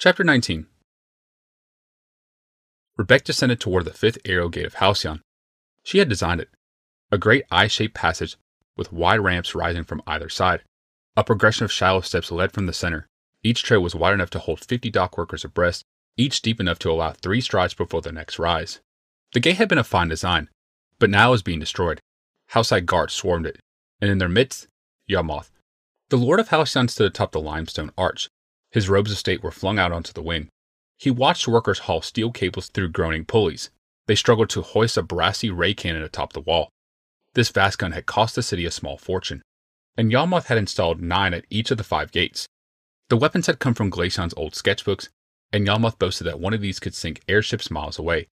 Chapter 19 Rebecca descended toward the fifth aerial gate of Halcyon. She had designed it a great eye shaped passage with wide ramps rising from either side. A progression of shallow steps led from the center. Each tray was wide enough to hold 50 dock workers abreast, each deep enough to allow three strides before the next rise. The gate had been a fine design, but now was being destroyed. Houseite guards swarmed it, and in their midst, Yawgmoth. The Lord of Halcyon stood atop the limestone arch. His robes of state were flung out onto the wind. He watched workers haul steel cables through groaning pulleys. They struggled to hoist a brassy ray cannon atop the wall. This vast gun had cost the city a small fortune, and Yawgmoth had installed nine at each of the five gates. The weapons had come from Glacian's old sketchbooks, and Yawgmoth boasted that one of these could sink airships miles away.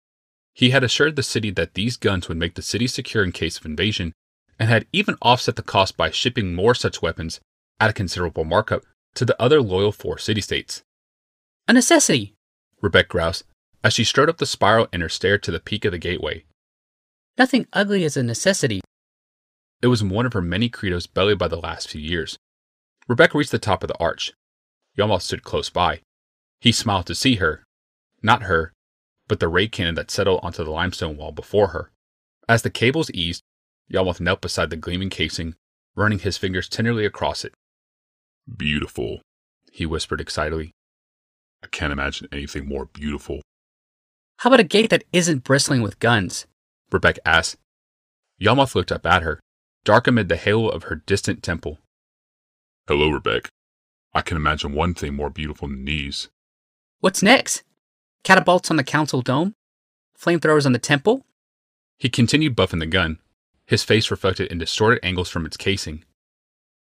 He had assured the city that these guns would make the city secure in case of invasion, and had even offset the cost by shipping more such weapons at a considerable markup to the other loyal four city states. A necessity, Rebecca groused as she strode up the spiral inner stair to the peak of the gateway. Nothing ugly is a necessity. It was one of her many credos bellied by the last few years. Rebecca reached the top of the arch. Yawgmoth stood close by. He smiled to see her. Not her, but the ray cannon that settled onto the limestone wall before her. As the cables eased, Yawmoth knelt beside the gleaming casing, running his fingers tenderly across it. Beautiful, he whispered excitedly. I can't imagine anything more beautiful. How about a gate that isn't bristling with guns? Rebecca asked. Yawgmoth looked up at her, dark amid the halo of her distant temple. Hello, Rebecca. I can imagine one thing more beautiful than these. What's next? Catapults on the council dome? Flamethrowers on the temple? He continued buffing the gun, his face reflected in distorted angles from its casing.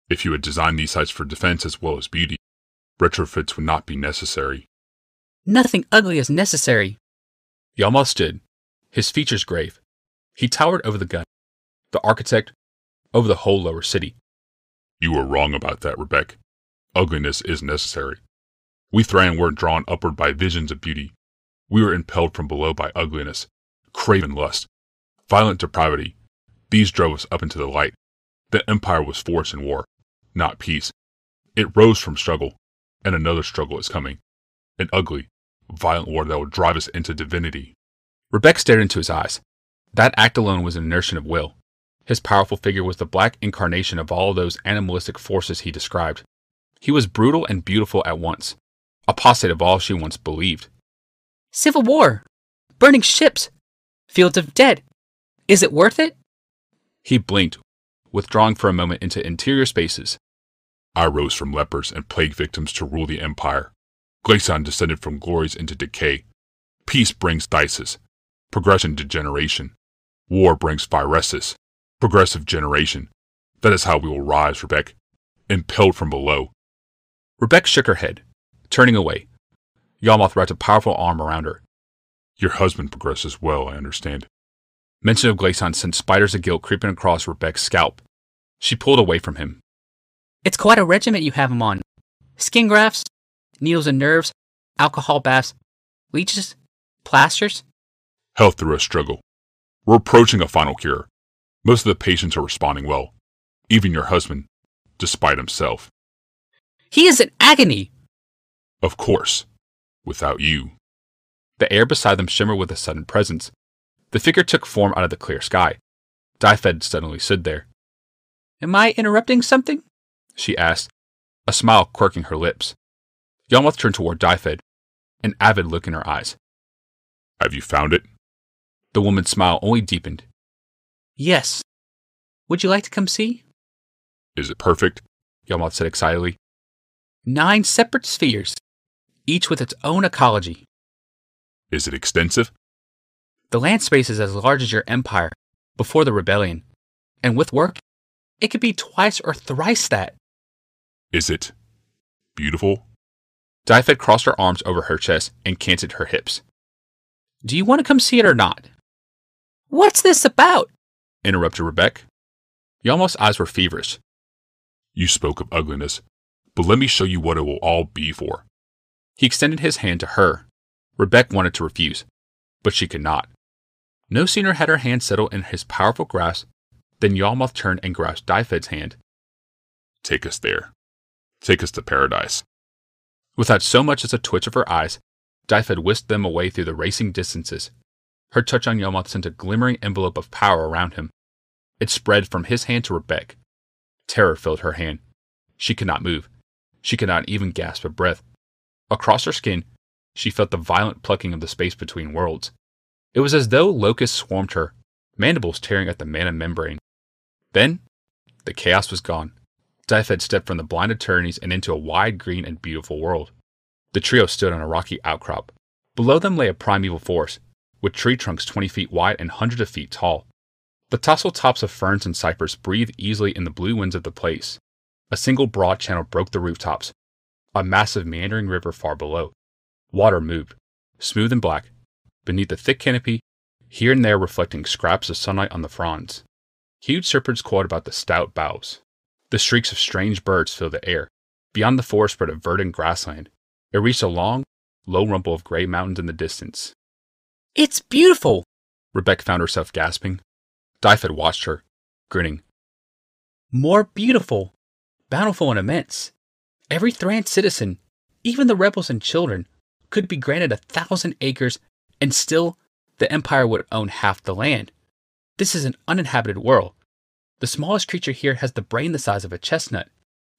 If you had designed these sites for defense as well as beauty, retrofits would not be necessary. Nothing ugly is necessary. Yawgmoth stood, his features grave. He towered over the gun, the architect, over the whole lower city. You were wrong about that, Rebecca. Ugliness is necessary. We Thran weren't drawn upward by visions of beauty. We were impelled from below by ugliness, craven lust, violent depravity. These drove us up into the light. The empire was force in war, not peace. It rose from struggle, and another struggle is coming. An ugly, violent war that will drive us into divinity. Rebecca stared into his eyes. That act alone was an inertion of will. His powerful figure was the black incarnation of all those animalistic forces he described. He was brutal and beautiful at once, apostate of all she once believed. Civil war, burning ships, fields of dead. Is it worth it? He blinked, withdrawing for a moment into interior spaces. I rose from lepers and plague victims to rule the empire. Glacian descended from glories into decay. Peace brings Phthisis, progression degeneration. War brings Phyresis, progressive generation. That is how we will rise, Rebecca, impelled from below, Rebecca shook her head, turning away. Yawgmoth wrapped a powerful arm around her. Your husband progresses well, I understand. Mention of Glacian sent spiders of guilt creeping across Rebecca's scalp. She pulled away from him. It's quite a regiment you have him on. Skin grafts, needles and nerves, alcohol baths, leeches, plasters. Health through a struggle. We're approaching a final cure. Most of the patients are responding well. Even your husband, despite himself. He is in agony. Of course. Without you. The air beside them shimmered with a sudden presence. The figure took form out of the clear sky. Dyfed suddenly stood there. Am I interrupting something? She asked, a smile quirking her lips. Yawgmoth turned toward Dyfed, an avid look in her eyes. Have you found it? The woman's smile only deepened. Yes. Would you like to come see? Is it perfect? Yawgmoth said excitedly nine separate spheres, each with its own ecology. Is it extensive? The land space is as large as your empire before the rebellion, and with work, it could be twice or thrice that. Is it beautiful? Dyfed crossed her arms over her chest and canted her hips. Do you want to come see it or not? What's this about? interrupted Rebecca. Yawgmoth's eyes were feverish. You spoke of ugliness, but let me show you what it will all be for. He extended his hand to her. Rebecca wanted to refuse, but she could not. No sooner had her hand settled in his powerful grasp than Yawgmoth turned and grasped Dyfed's hand. Take us there. Take us to paradise. Without so much as a twitch of her eyes, Dyfed whisked them away through the racing distances. Her touch on Yawgmoth sent a glimmering envelope of power around him. It spread from his hand to Rebek. Terror filled her hand. She could not move. She could not even gasp a breath. Across her skin, she felt the violent plucking of the space between worlds. It was as though locusts swarmed her, mandibles tearing at the mana membrane. Then, the chaos was gone. Dyfed stepped from the blind eternities and into a wide, green, and beautiful world. The trio stood on a rocky outcrop. Below them lay a primeval forest, with tree trunks 20 feet wide and hundreds of feet tall. The tousled tops of ferns and cypress breathed easily in the blue winds of the place. A single broad channel broke the rooftops, a massive meandering river far below. Water moved, smooth and black, beneath the thick canopy, here and there reflecting scraps of sunlight on the fronds. Huge serpents coiled about the stout boughs. The shrieks of strange birds filled the air. Beyond the forest spread a verdant grassland. It reached a long, low rumble of gray mountains in the distance. It's beautiful! Rebecca found herself gasping. Dyfed watched her, grinning. More beautiful, bountiful, and immense. Every Thran citizen, even the rebels and children, could be granted a thousand acres, and still the Empire would own half the land. This is an uninhabited world. The smallest creature here has the brain the size of a chestnut.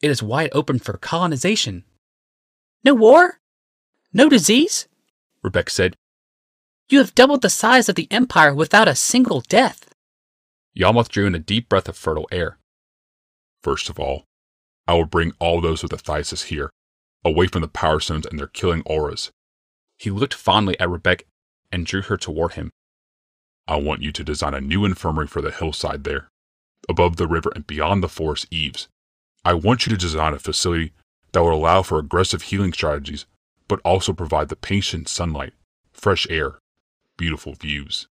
It is wide open for colonization. No war? No disease? Rebecca said. You have doubled the size of the Empire without a single death. Yawgmoth drew in a deep breath of fertile air. First of all, I will bring all those with Athaisis here, away from the Power Stones and their killing auras. He looked fondly at Rebecca and drew her toward him. I want you to design a new infirmary for the hillside there, above the river and beyond the forest eaves. I want you to design a facility that will allow for aggressive healing strategies, but also provide the patient sunlight, fresh air, beautiful views.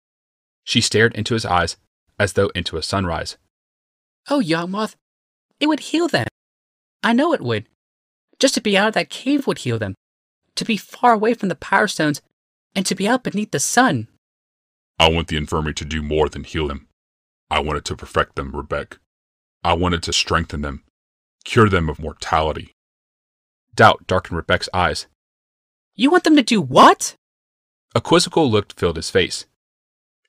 She stared into his eyes as though into a sunrise. Oh, Yawgmoth, it would heal them. I know it would. Just to be out of that cave would heal them. To be far away from the power stones and to be out beneath the sun. I want the infirmary to do more than heal them. I want it to perfect them, Rebecca. I want it to strengthen them, cure them of mortality. Doubt darkened Rebecca's eyes. You want them to do what? A quizzical look filled his face.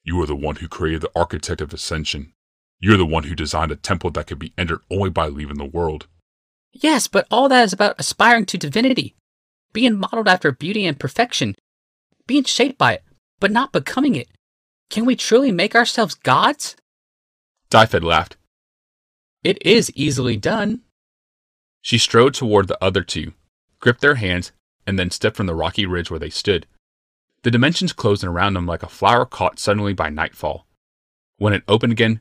You are the one who created the architect of ascension. You're the one who designed a temple that could be entered only by leaving the world. Yes, but all that is about aspiring to divinity, being modeled after beauty and perfection, being shaped by it, but not becoming it. Can we truly make ourselves gods? Dyfed laughed. It is easily done. She strode toward the other two, gripped their hands, and then stepped from the rocky ridge where they stood. The dimensions closed in around them like a flower caught suddenly by nightfall. When it opened again,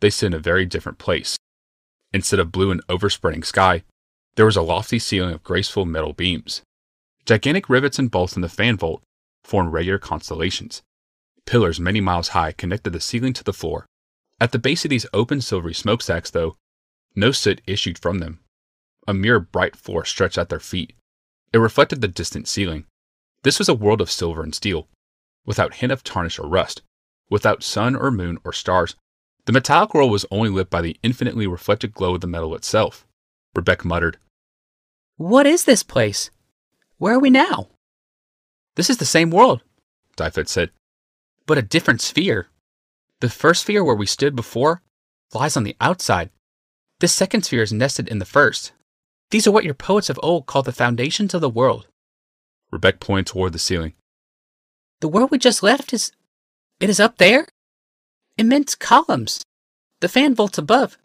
they stood in a very different place. Instead of blue and overspreading sky, there was a lofty ceiling of graceful metal beams. Gigantic rivets and bolts in the fan vault formed regular constellations. Pillars many miles high connected the ceiling to the floor. At the base of these open silvery smokestacks, though, no soot issued from them. A mere bright floor stretched at their feet. It reflected the distant ceiling. This was a world of silver and steel, without hint of tarnish or rust, without sun or moon or stars. The metallic world was only lit by the infinitely reflected glow of the metal itself. Rebecca muttered, What is this place? Where are we now? This is the same world, Dyfed said, but a different sphere. The first sphere where we stood before lies on the outside. This second sphere is nested in the first. These are what your poets of old called the foundations of the world. Rebecca pointed toward the ceiling. The world we just left is. It is up there? Immense columns. The fan vaults above.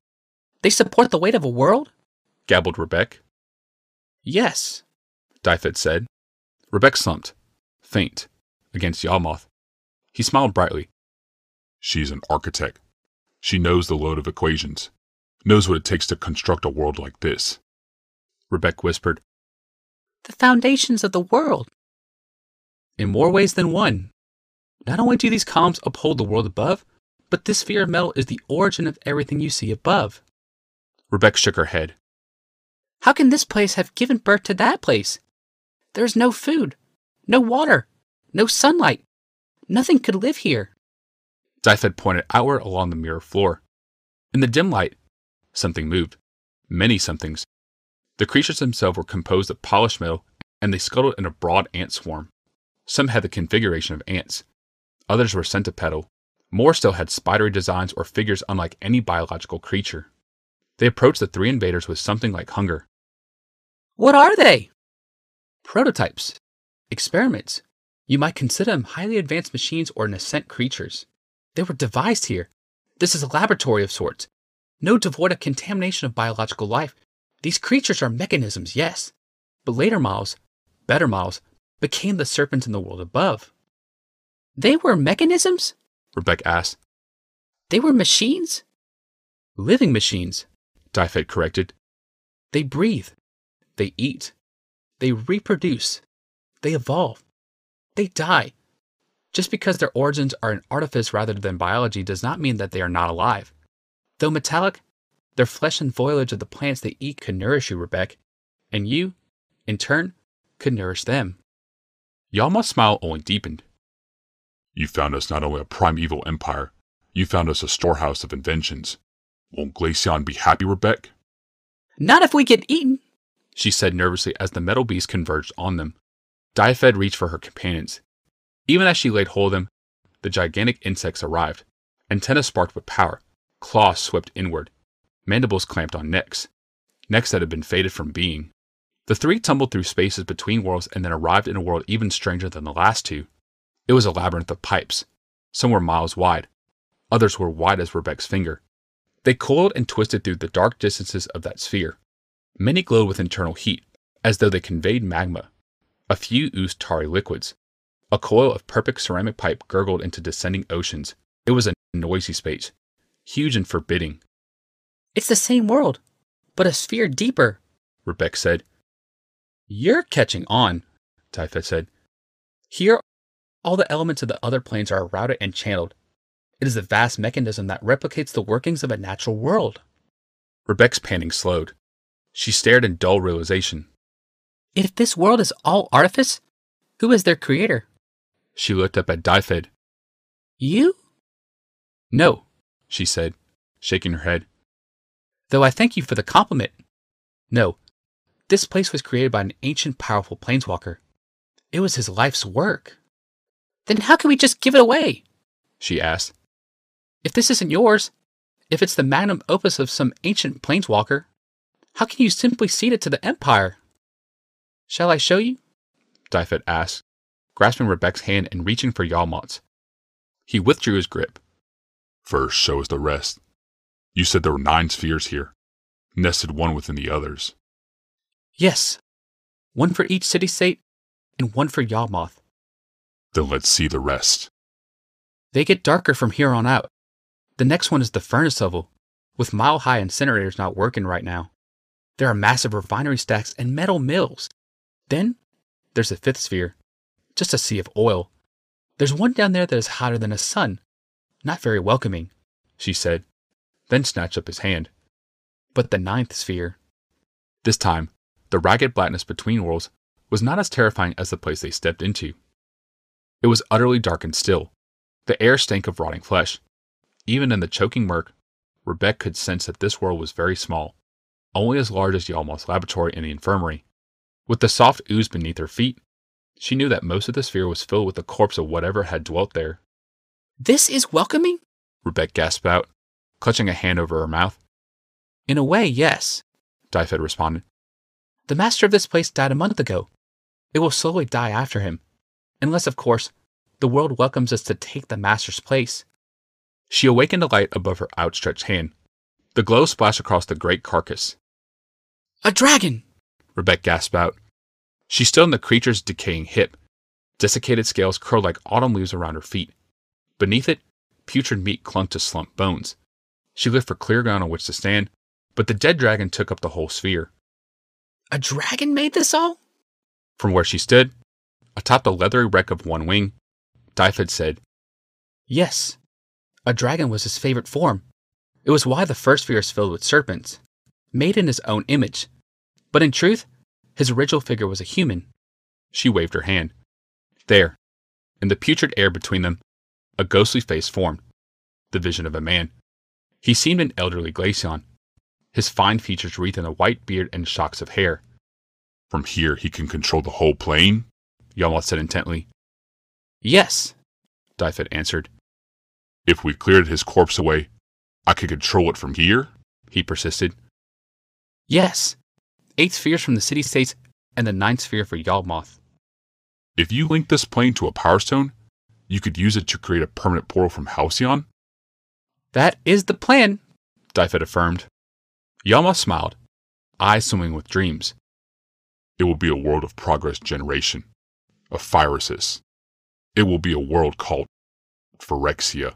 They support the weight of a world? gabbled Rebecca. Yes, Dyfed said. Rebecca slumped, faint, against Yawgmoth. He smiled brightly. She's an architect. She knows the load of equations, knows what it takes to construct a world like this. Rebecca whispered. The foundations of the world. In more ways than one. Not only do these columns uphold the world above, but this sphere of metal is the origin of everything you see above. Rebecca shook her head. How can this place have given birth to that place? There is no food, no water, no sunlight. Nothing could live here. Dyfed pointed outward along the mirror floor. In the dim light, something moved. Many somethings. The creatures themselves were composed of polished metal and they scuttled in a broad ant swarm. Some had the configuration of ants. Others were centipedal. More still had spidery designs or figures unlike any biological creature. They approached the three invaders with something like hunger. What are they? Prototypes. Experiments. You might consider them highly advanced machines or nascent creatures. They were devised here. This is a laboratory of sorts. No devoid of contamination of biological life. These creatures are mechanisms, yes. But later models, better models, became the serpents in the world above. They were mechanisms? Rebecca asked. They were machines? Living machines, Dyfed corrected. They breathe. They eat. They reproduce. They evolve. They die. Just because their origins are an artifice rather than biology does not mean that they are not alive. Though metallic, their flesh and foliage of the plants they eat could nourish you, Rebecca, and you, in turn, could nourish them. Yalma's smile only deepened. You found us not only a primeval empire, you found us a storehouse of inventions. Won't Glacian be happy, Rebecca? Not if we get eaten, she said nervously as the metal beast converged on them. Dyfed reached for her companions. Even as she laid hold of them, the gigantic insects arrived. Antennas sparked with power. Claws swept inward. Mandibles clamped on necks. Necks that had been faded from being. The three tumbled through spaces between worlds and then arrived in a world even stranger than the last two. It was a labyrinth of pipes. Some were miles wide. Others were wide as Rebecca's finger. They coiled and twisted through the dark distances of that sphere. Many glowed with internal heat, as though they conveyed magma. A few oozed tarry liquids. A coil of perfect ceramic pipe gurgled into descending oceans. It was a noisy space, huge and forbidding. It's the same world, but a sphere deeper, Rebecca said. You're catching on, Dyfed said. Here, all the elements of the other planes are routed and channeled. It is a vast mechanism that replicates the workings of a natural world. Rebecca's panting slowed. She stared in dull realization. If this world is all artifice, who is their creator? She looked up at Dyfed. You? No, she said, shaking her head. Though I thank you for the compliment. No, this place was created by an ancient, powerful planeswalker. It was his life's work. Then how can we just give it away? She asked. If this isn't yours, if it's the magnum opus of some ancient planeswalker, how can you simply cede it to the Empire? Shall I show you? Dyfed asked, grasping Rebecca's hand and reaching for Yawgmoth's. He withdrew his grip. First, show us the rest. You said there were nine spheres here, nested one within the others. Yes, one for each city state and one for Yawgmoth. Then let's see the rest. They get darker from here on out. The next one is the furnace level, with mile high incinerators not working right now. There are massive refinery stacks and metal mills. Then there's the fifth sphere, just a sea of oil. There's one down there that is hotter than a sun. Not very welcoming, she said, then snatched up his hand. But the ninth sphere. This time, the ragged blackness between worlds was not as terrifying as the place they stepped into. It was utterly dark and still. The air stank of rotting flesh. Even in the choking murk, Rebecca could sense that this world was very small, only as large as Yawgmoth's laboratory in the infirmary. With the soft ooze beneath her feet, she knew that most of the sphere was filled with the corpse of whatever had dwelt there. This is welcoming? Rebecca gasped out, clutching a hand over her mouth. In a way, yes, Dyfed responded. The master of this place died a month ago. It will slowly die after him, unless, of course, the world welcomes us to take the master's place. She awakened a light above her outstretched hand. The glow splashed across the great carcass. A dragon! Rebecca gasped out. She stood on the creature's decaying hip. Desiccated scales curled like autumn leaves around her feet. Beneath it, putrid meat clung to slumped bones. She looked for clear ground on which to stand, but the dead dragon took up the whole sphere. A dragon made this all? From where she stood, atop the leathery wreck of one wing, Dyfed said, Yes, a dragon was his favorite form. It was why the first sphere is filled with serpents, made in his own image. But in truth, his original figure was a human. She waved her hand. There, in the putrid air between them, a ghostly face formed, the vision of a man. He seemed an elderly Glacian, his fine features wreathed in a white beard and shocks of hair. From here, he can control the whole plane? Yawgmoth said intently. Yes, Dyfed answered. If we cleared his corpse away, I could control it from here? He persisted. Yes. Eight spheres from the city states and the ninth sphere for Yawgmoth. If you link this plane to a power stone, you could use it to create a permanent portal from Halcyon? That is the plan, Dyfed affirmed. Yawgmoth smiled, eyes swimming with dreams. It will be a world of progress generation, of phyresis. It will be a world called Phyrexia.